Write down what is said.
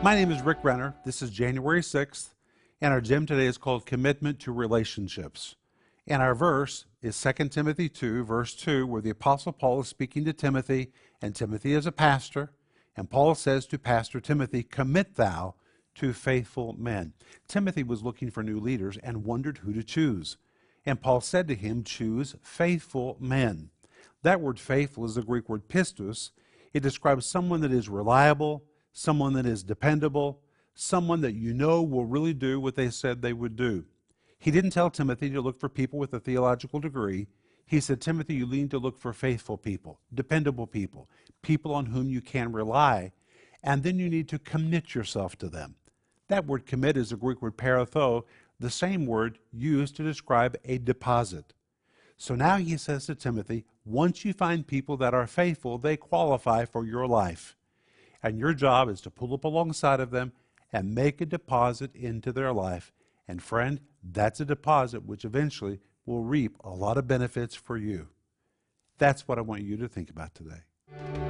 My name is Rick Renner. This is January 6th, and our gem today is called Commitment to Relationships. And our verse is 2 Timothy 2, verse 2, where the Apostle Paul is speaking to Timothy, and Timothy is a pastor. And Paul says to Pastor Timothy, Commit thou to faithful men. Timothy was looking for new leaders and wondered who to choose. And Paul said to him, Choose faithful men. That word faithful is the Greek word pistos. It describes someone that is reliable, someone that is dependable, someone that you know will really do what they said they would do. He didn't tell Timothy to look for people with a theological degree. He said, Timothy, you need to look for faithful people, dependable people, people on whom you can rely, and then you need to commit yourself to them. That word commit is the Greek word peritho, the same word used to describe a deposit. So now he says to Timothy, once you find people that are faithful, they qualify for your life. And your job is to pull up alongside of them and make a deposit into their life. And friend, that's a deposit which eventually will reap a lot of benefits for you. That's what I want you to think about today.